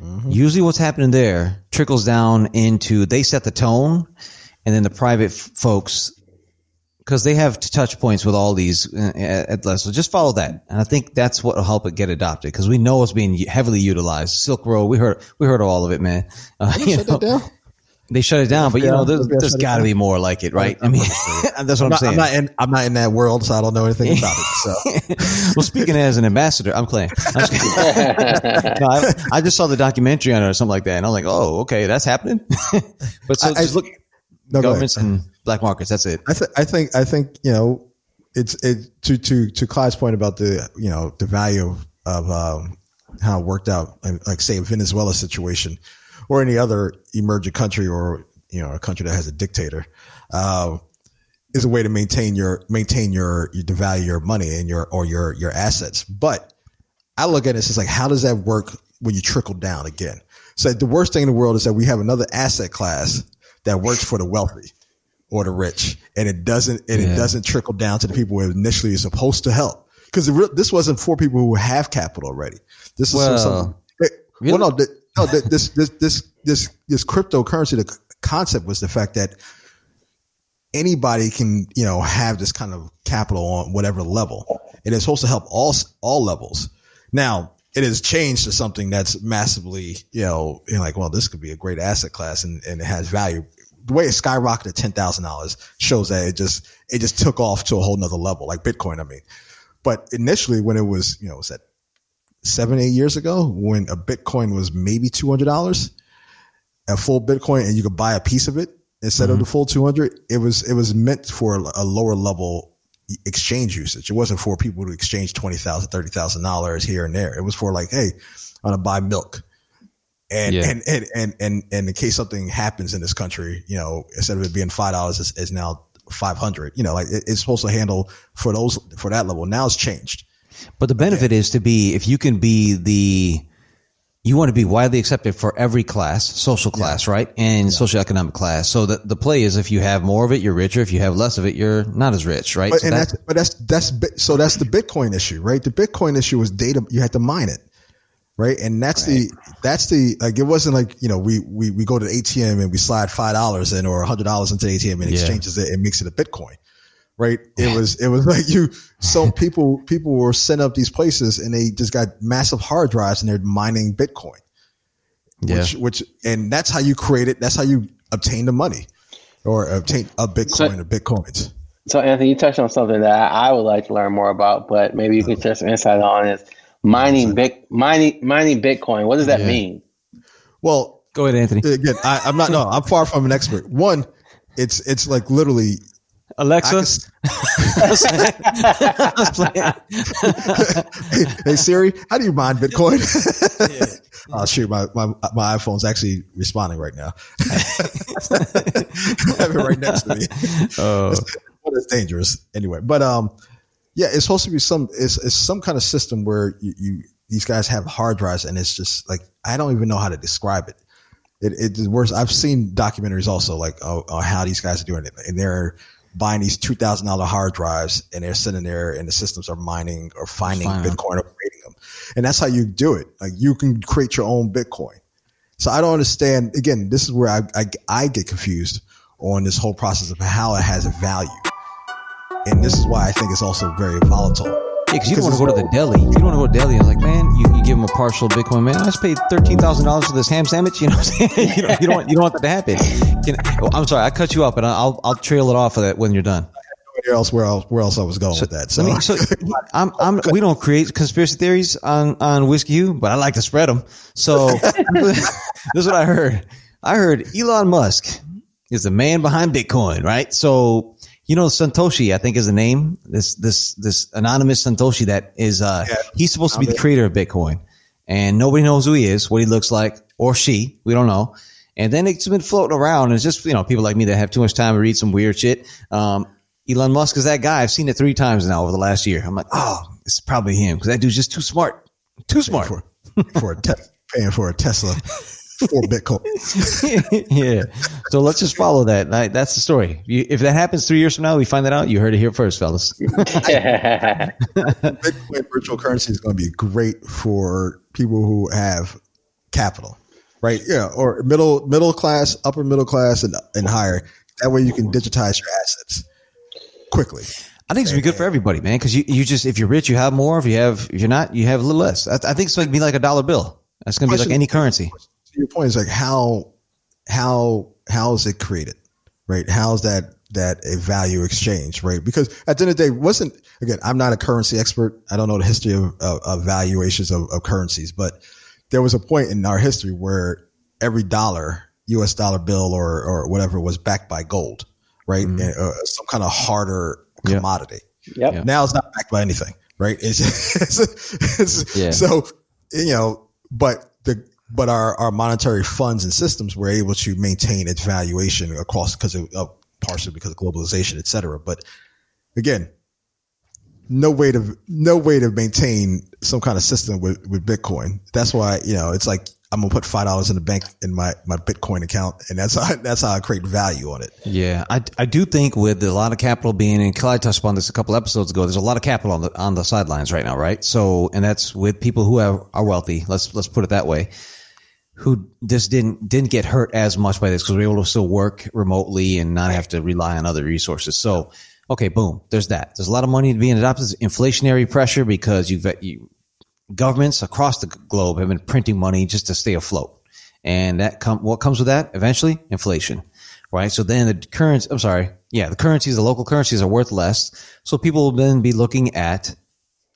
Mm-hmm. Usually, what's happening there trickles down into they set the tone, and then the private f- folks because they have touch points with all these uh, at less. So just follow that, and I think that's what will help it get adopted because we know it's being heavily utilized. Silk Road, we heard we heard all of it, man. Uh, *laughs* you know, they shut it down, but you know, there's, there's got to be more like it, right? I mean, *laughs* that's what I'm, I'm, not, saying. I'm not in I'm not in that world, so I don't know anything about it. So, *laughs* well, speaking as an ambassador, I'm playing. I'm *laughs* no, I, I, just saw the documentary on it or something like that, and I'm like, oh, okay, that's happening. but so I, just look, no, governments and black markets. That's it. I, th- I think I think you know it's it to to to Clyde's point about the you know the value of, of um, how it worked out, like say a Venezuela situation or any other emerging country or you know a country that has a dictator. Uh, is a way to maintain your maintain your, your the value of your money and your or your your assets. But I look at it as like how does that work when you trickle down again? So the worst thing in the world is that we have another asset class that works for the wealthy or the rich, and it doesn't and yeah. it doesn't trickle down to the people who initially is supposed to help. Because this wasn't for people who have capital already. This is well, some, really? well, no, no, this this this this this cryptocurrency. The concept was the fact that anybody can you know have this kind of capital on whatever level. It is supposed to help all all levels. Now it has changed to something that's massively you know, like well this could be a great asset class and, and it has value the way it skyrocketed ten thousand dollars shows that it just it just took off to a whole nother level, like Bitcoin. I mean, but initially when it was you know it was that seven eight years ago when a Bitcoin was maybe two hundred dollars, a full Bitcoin, and you could buy a piece of it instead mm-hmm. of the full two hundred. It was it was meant for a lower level exchange usage. It wasn't for people to exchange twenty thousand, thirty thousand dollars here and there. It was for like, hey, I'm gonna buy milk. And, yeah. and, and, and, and, and in case something happens in this country, you know, instead of it being $5, it's, it's now 500, you know, like it, it's supposed to handle for those, for that level. Now it's changed. But the benefit okay. is to be, if you can be the, you want to be widely accepted for every class, social class, yeah. right? And yeah. socioeconomic class. So the, the play is if you have more of it, you're richer. If you have less of it, you're not as rich, right? But, so that's, but that's, that's, so that's the Bitcoin issue, right? The Bitcoin issue was data. You had to mine it right? And that's right. the that's the like it wasn't like you know we we we go to the ATM and we slide five dollars in or a hundred dollars into the ATM and yeah. exchanges it and makes it a Bitcoin, right? It was it was *laughs* like you so people people were setting up these places and they just got massive hard drives and they're mining Bitcoin, yeah. which which and that's how you create it. That's how you obtain the money or obtain a Bitcoin so, or Bitcoins. So Anthony, you touched on something that I would like to learn more about, but maybe you can share some insight on is mining big mining mining Bitcoin. What does that yeah. mean? Well, go ahead, Anthony. Again, I, am not. No, I'm far from an expert. One, it's it's like literally. Alexa. hey, *laughs* *laughs* hey, Siri, how do you mine Bitcoin? yeah. *laughs* Oh shoot, my, my my iPhone's actually responding right now. I have it right next to me. Oh, it's dangerous anyway. But um, yeah, it's supposed to be some it's, it's some kind of system where you, you these guys have hard drives and it's just like I don't even know how to describe it. It it's worse. I've seen documentaries also like oh, oh, how these guys are doing it, and they're buying these two thousand dollar hard drives and they're sitting there and the systems are mining or finding Fine. Bitcoin or creating them, and that's how you do it. Like you can create your own Bitcoin. So I don't understand. Again, this is where I I, I get confused on this whole process of how it has a value and this is why I think it's also very volatile. Yeah, because you don't want to go to the deli. You don't want to go to the deli and like, man, you, you give them a partial Bitcoin, man. I just paid thirteen thousand dollars for this ham sandwich. *laughs* You know what I'm saying? you, don't, you don't want you don't want that to happen. Can, oh, I'm sorry, I cut you up, and I'll I'll trail it off of that when you're done. Where else? Where else? Where else I was going so, with that? So, so *laughs* I'm, I'm, we don't create conspiracy theories on on whiskey, but I like to spread them. So *laughs* this is what I heard. I heard Elon Musk is the man behind Bitcoin, right? So you know Satoshi, I think is the name. This this this anonymous Satoshi that is uh Yeah. he's supposed to be the creator of Bitcoin, and nobody knows who he is, what he looks like, or she. We don't know. And then it's been floating around. And it's just you know people like me that have too much time to read some weird shit. Um, Elon Musk is that guy. I've seen it three times now over the last year. I'm like, oh, it's probably him because that dude's just too smart, too smart. for for a te- paying for a Tesla *laughs* for Bitcoin. *laughs* yeah. So let's just follow that. Like, That's the story. You, if that happens three years from now, we find that out. You heard it here first, fellas. *laughs* Bitcoin virtual currency is going to be great for people who have capital, right? Yeah, or middle middle class, upper middle class, and and higher. That way, you can digitize your assets quickly. I think it's gonna be good for everybody, man. Because you, you just if you're rich, you have more. If you have if you're not, you have a little less. I, I think it's gonna be like a dollar bill. That's gonna be like any currency. So your point is like how how how is it created, right? How's that that a value exchange, right? Because at the end of the day, wasn't again, I'm not a currency expert. I don't know the history of, of, of valuations of, of currencies, but there was a point in our history where every dollar, U.S. dollar bill or or whatever, was backed by gold, right? And, uh, some kind of harder Yeah. commodity. Yep. Yeah. Now it's not backed by anything, right? It's, *laughs* it's, it's- Yeah. so you know, but the but our our monetary funds and systems were able to maintain its valuation across because of, of partially because of globalization, et cetera. But again, no way to no way to maintain some kind of system with with Bitcoin. That's why you know it's like I'm gonna put five dollars in the bank in my my Bitcoin account, and that's how that's how I create value on it. Yeah, I, I do think with a lot of capital being, and Clyde touched upon this a couple episodes ago. There's a lot of capital on the on the sidelines right now, right? So, and that's with people who are, are wealthy. Let's let's put it that way. Who just didn't didn't get hurt as much by this because we're able to still work remotely and not have to rely on other resources. So, okay, boom, there's that. There's a lot of money being adopted. Inflationary pressure because you've you governments across the globe have been printing money just to stay afloat. And that come what comes with that eventually inflation, right? So then the currency, I'm sorry, yeah, the currencies, the local currencies are worth less. So people will then be looking at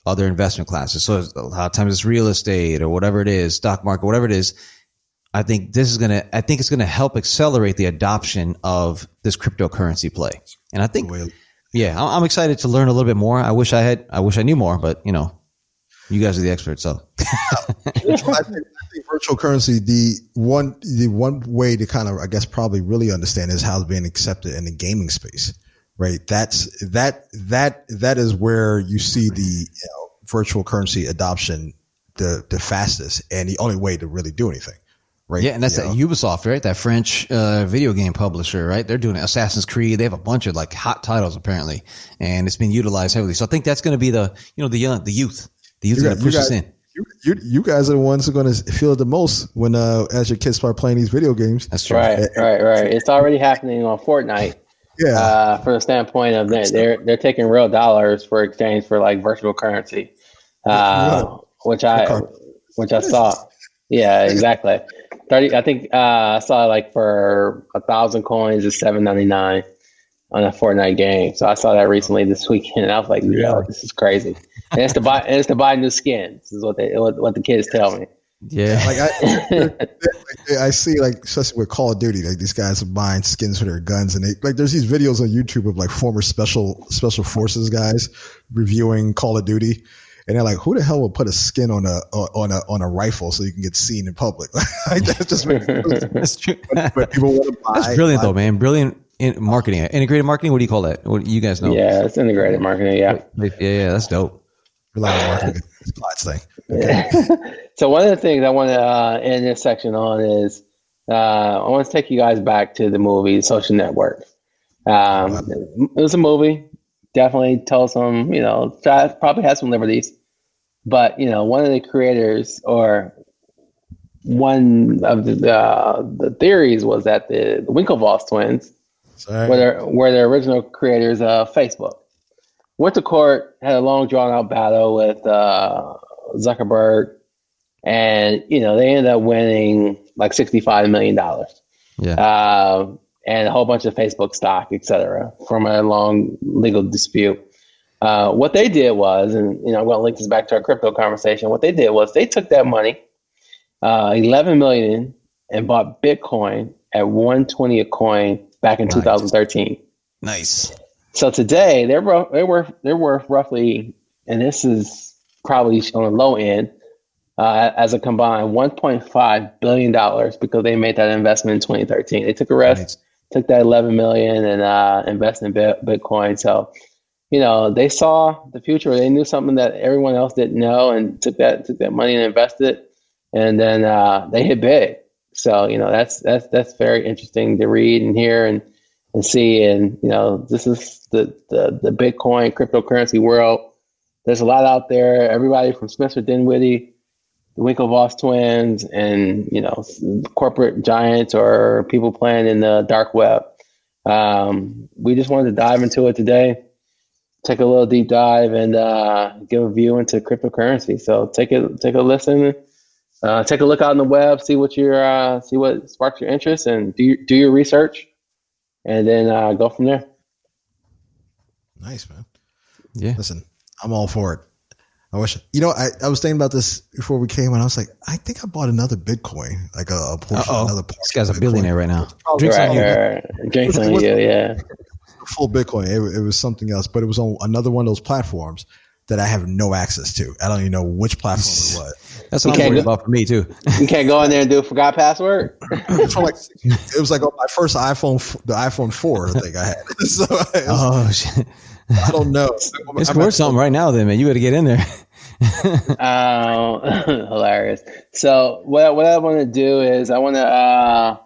other investment classes. So a lot of times it's real estate or whatever it is, stock market, whatever it is. I think this is gonna, I think it's gonna help accelerate the adoption of this cryptocurrency play. And I think, yeah, I'm I'm excited to learn a little bit more. I wish I had, I wish I knew more, but you know, you guys are the experts, so. *laughs* I think, I think virtual currency, the one the one way to kind of I guess probably really understand is how it's being accepted in the gaming space, right? That's that that that is where you see the you know, virtual currency adoption the the fastest and the only way to really do anything, right? Yeah, and that's You that? Ubisoft, right? That French uh, video game publisher, right? They're doing Assassin's Creed. They have a bunch of like hot titles apparently, and it's been utilized heavily. So I think that's going to be the you know the young the youth, the youth You going to push you us got- in. You, you, you guys are the ones who are going to feel it the most when uh, as your kids start playing these video games. That's true. Right, right, right. It's already happening on Fortnite. *laughs* Yeah, Uh, from the standpoint of they're, they're they're taking real dollars for exchange for like virtual currency, uh, which I which I saw. Yeah, exactly. Thirty. I think uh, I saw like for a thousand coins is seven ninety nine on a Fortnite game. So I saw that recently this weekend. And I was like, yo, this is crazy. And it's to buy and it's to buy new skins. Is what they what, what the kids tell me. Yeah, like *laughs* I, I see like especially with Call of Duty, like these guys are buying skins for their guns, and they like there's these videos on YouTube of like former special special forces guys reviewing Call of Duty, and they're like, who the hell would put a skin on a on a on a rifle so you can get seen in public? *laughs* like that's just that's true. *laughs* but people want *laughs* to buy. That's brilliant buy- though, man. Brilliant in marketing, integrated marketing. What do you call that? What you guys know? Yeah, it's integrated marketing. Yeah. yeah, yeah. That's dope. Rely on marketing. It's Clyde's thing. so one of the things I want to uh, end this section on is uh, I want to take you guys back to the movie Social Network. Um, it was a movie, definitely told some, you know, probably had some liberties, but you know, one of the creators or one of the uh, the theories was that the, the Winklevoss twins Sorry. were the, were the original creators of Facebook. Went to court, had a long drawn out battle with uh, Zuckerberg, and you know they ended up winning like sixty five million dollars, Yeah, uh, and a whole bunch of Facebook stock, etc., from a long legal dispute. Uh, what they did was, and you know, I'm going to link this back to our crypto conversation. What they did was they took that money, uh, 11 million, and bought Bitcoin at 120 a coin back in Nice. 2013. Nice. So today they're they're worth they're worth roughly, and this is probably on the low end, uh, as a combined 1.5 billion dollars because they made that investment in 2013. They took a risk, Nice. took that 11 million, and uh, invested in Bitcoin. So, you know, they saw the future. They knew something that everyone else didn't know, and took that took that money and invested, it, and then uh, they hit big. So, you know, that's that's that's very interesting to read and hear and and see. And you know, this is the the, the Bitcoin cryptocurrency world. There's a lot out there. Everybody from Spencer Dinwiddie, the Winklevoss twins, and you know, corporate giants or people playing in the dark web. Um, we just wanted to dive into it today, take a little deep dive, and uh, give a view into cryptocurrency. So take it, take a listen, uh, take a look out on the web, see what your uh, see what sparks your interest, and do your, do your research, and then uh, go from there. Nice, man. Yeah. Listen, I'm all for it. I wish, you know, I, I was thinking about this before we came and I was like, I think I bought another Bitcoin, like a, a portion, Uh-oh. another This guy's a Bitcoin. billionaire right now. Probably Drinks on right, you. or drinks on you, yeah. Full Bitcoin. It, it was something else, but it was on another one of those platforms that I have no access to. I don't even know which platform it was. *laughs* That's You what I'm can't worried go- about for me too. You can't go in there and do a forgot password. *laughs* Like, it was like on my first iPhone, the iPhone 4, I think I had. *laughs* so it was- oh shit. I don't know. It's worth something right now then, man. You gotta get in there. Um, hilarious. So what what I want to do is I want to uh,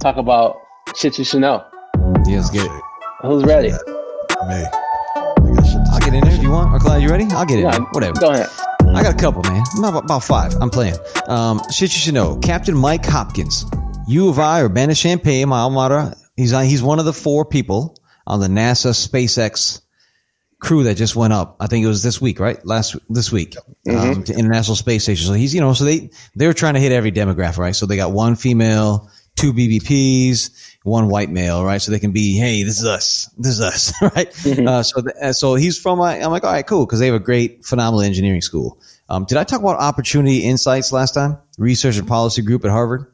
talk about shit you should know. Yeah, let's get it. Who's ready? Me. I got shit to I'll get in there if you want. Or Clyde, you ready? I'll get in Yeah, there. Whatever. Go ahead. I got a couple, man. About, about five. I'm playing. Um, shit you should know. Captain Mike Hopkins, U of I, Urbana Champaign, my alma mater. He's on, he's one of the four people on the NASA SpaceX crew that just went up. I think it was this week, right? Last this week, um, to International Space Station. So he's, you know, so they they were trying to hit every demographic, right? So they got one female, two BBPs, one white male, right? So they can be, hey, this is us, this is us, *laughs* right? Uh, so th- uh, so he's from. Uh, I'm like, all right, cool, because they have a great, phenomenal engineering school. Um, did I talk about Opportunity Insights last time? Research and Policy Group at Harvard.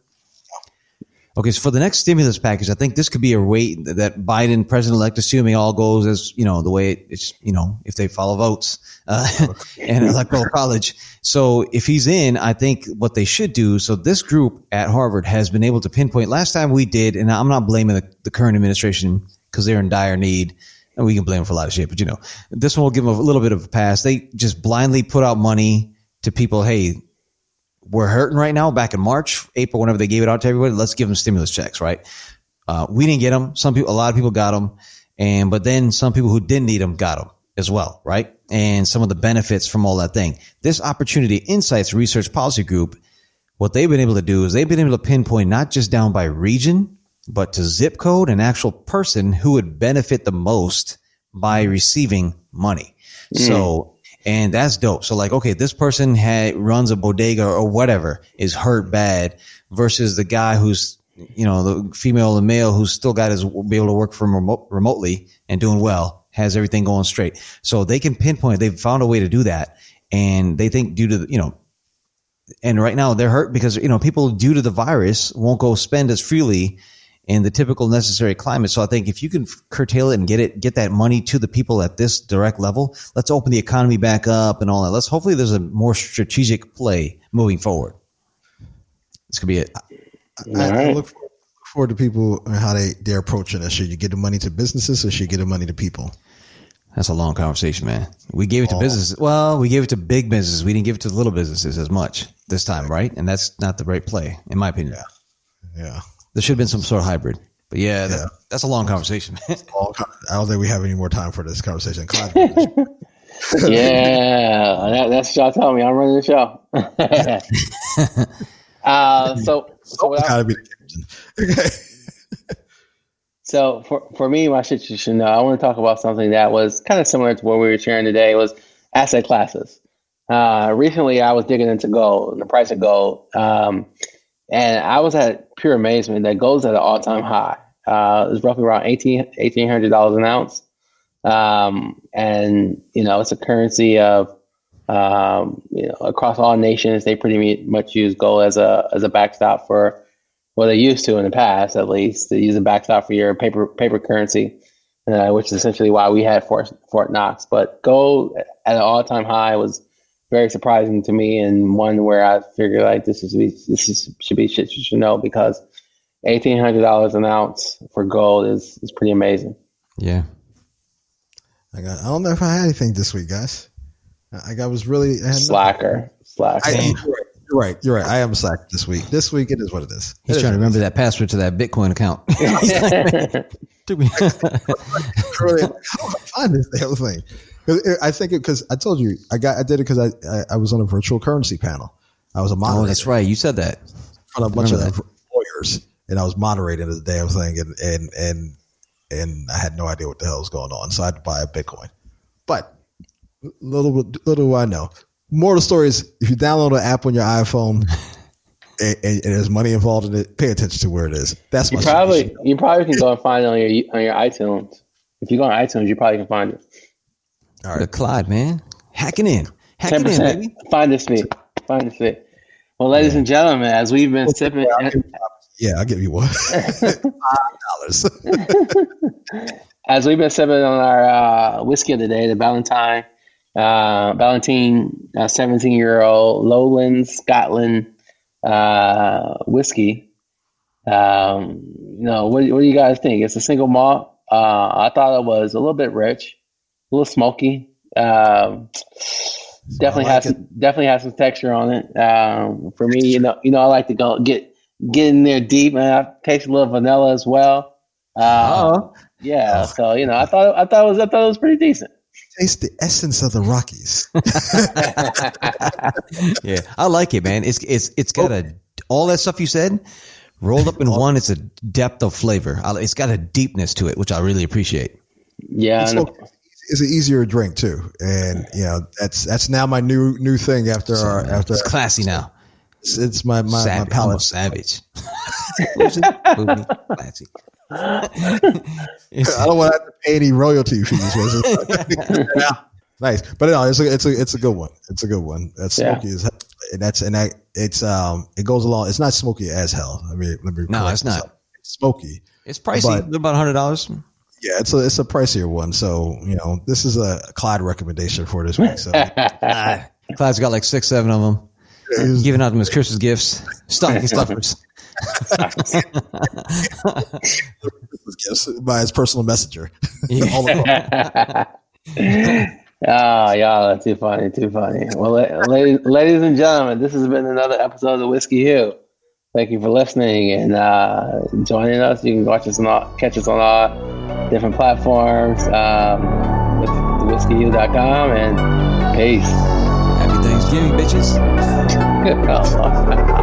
Okay, so for the next stimulus package, I think this could be a way that Biden, president elect, assuming all goes as you know the way it's you know if they follow votes uh, *laughs* and electoral college. So if he's in, I think what they should do. So this group at Harvard has been able to pinpoint. Last time we did, and I'm not blaming the, the current administration because they're in dire need, and we can blame them for a lot of shit. But you know, this one will give them a little bit of a pass. They just blindly put out money to people. Hey, we're hurting right now. Back in March, April, whenever they gave it out to everybody, let's give them stimulus checks, right? Uh, we didn't get them. Some people, a lot of people got them, and but then some people who didn't need them got them as well, right? And some of the benefits from all that thing. This Opportunity Insights Research Policy Group, what they've been able to do is they've been able to pinpoint not just down by region, but to zip code and actual person who would benefit the most by receiving money. So, and that's dope. So like, okay, this person had runs a bodega or whatever is hurt bad versus the guy who's, you know, the female and male who's still got his be able to work from remote, remotely and doing well, has everything going straight. So they can pinpoint, they've found a way to do that. And they think due to the, you know, and right now they're hurt because, you know, people due to the virus won't go spend as freely in the typical necessary climate. So I think if you can curtail it and get it, get that money to the people at this direct level, let's open the economy back up and all that. Let's hopefully there's a more strategic play moving forward. This could be it. I, I right. look forward, look forward to people and how they they're approaching this. Should you give the money to businesses or should you give the money to people? That's a long conversation, man. We gave it to oh. businesses. Well, we gave it to big businesses. We didn't give it to little businesses as much this time, right? And that's not the right play, in my opinion. Yeah, There should have been some sort of hybrid. But yeah, that- Yeah. that's a long conversation. *laughs* man. All, I don't think we have any more time for this conversation. Clyde, *laughs* *laughs* yeah, that, that's what y'all tell me. I'm running the show. uh, so, so, what gotta be the. Okay. so for, for me, my shit you should know, I want to talk about something that was kind of similar to what we were sharing today. was asset classes. Uh, recently, I was digging into gold and the price of gold, um, and I was at pure amazement that gold's at an all time high. Uh, it's roughly around $1,800 $1,800 an ounce. Um, and, you know, it's a currency of, um, you know, across all nations, they pretty much use gold as a, as a backstop for, Well, they used to in the past, at least, to use a backstop for your paper paper currency, uh, which is essentially why we had Fort Fort Knox. But gold at an all time high was very surprising to me, and one where I figured like this is this is, should be shit you should know because eighteen hundred dollars an ounce for gold is is pretty amazing. Yeah. I got. I don't know if I had anything this week, guys. I, I was really I had nothing. Slacker, slacker. I, you're, right, you're right. You're right. I am slack this week. This week it is what it is. He's It trying to remember that password to that Bitcoin account. *laughs* *laughs* He's like, took me- *laughs* really, how do I find this damn thing? 'Cause it- I think it because I told you I got I did it because I, I I was on a virtual currency panel. I was a moderator oh, that's right. You said that. on a bunch of Remember lawyers, and I was moderating the damn thing, and and and and I had no idea what the hell was going on, so I had to buy a Bitcoin. But little little do I know. More of the story is if you download an app on your iPhone. *laughs* And, and, and there's money involved in it. Pay attention to where it is. That's You my probably you probably can go and find it on your on your iTunes. If you go on iTunes, you probably can find it. All The right. Clyde, man. Hacking in. Ten Hacking in, percent. baby. Find this me. Find this me. Well, ladies and gentlemen, as we've been sipping, Yeah, I'll give you one. Five dollars. *laughs* as we've been sipping on our uh, whiskey of the day, the Ballantine, uh, Ballantine, uh, seventeen-year-old Lowland Scotland uh, whiskey. Um, you know, what, what do you guys think? It's a single malt. Uh, I thought it was a little bit rich, a little smoky. Um, definitely like has some, definitely has some texture on it. Um, for me, you know, you know, I like to go get get in there deep, and I taste a little vanilla as well. Uh, Oh, yeah, so you know, I thought I thought it was I thought it was pretty decent. Taste the essence of the Rockies. *laughs* *laughs* yeah. I like it, man. It's it's it's got a all that stuff you said rolled up in one. It's a depth of flavor. It's got a deepness to it, which I really appreciate. yeah, It's, an easier drink too, and you know that's that's now my new new thing after our after It's classy now. it's, it's my my, my Savage, palate. savage. What was it? Booty, classy. I don't want to have to pay any royalty fees. *laughs* yeah. Nice, but no, it's a it's a it's a good one. It's a good one. That's Yeah. smoky as hell. and that's and that it's um it goes along. It's not smoky as hell. I mean, let me. No, it's not. It's smoky. It's pricey, But- about hundred dollars. Yeah, it's a it's a pricier one. So you know, this is a Clyde recommendation for this week. So *laughs* Clyde's got like six, seven of them, it's- giving out them as Christmas gifts, stocking *laughs* stuffers. Christmas *laughs* gifts by his personal messenger. Yeah. All across. Ah, y'all are too funny, too funny. Well, ladies, ladies and gentlemen, this has been another episode of Whiskey Hill. Thank you for listening and uh, joining us. You can watch us on all, catch us on all different platforms um, with whiskeyhill.com and peace. Happy Thanksgiving, bitches. *laughs* Oh,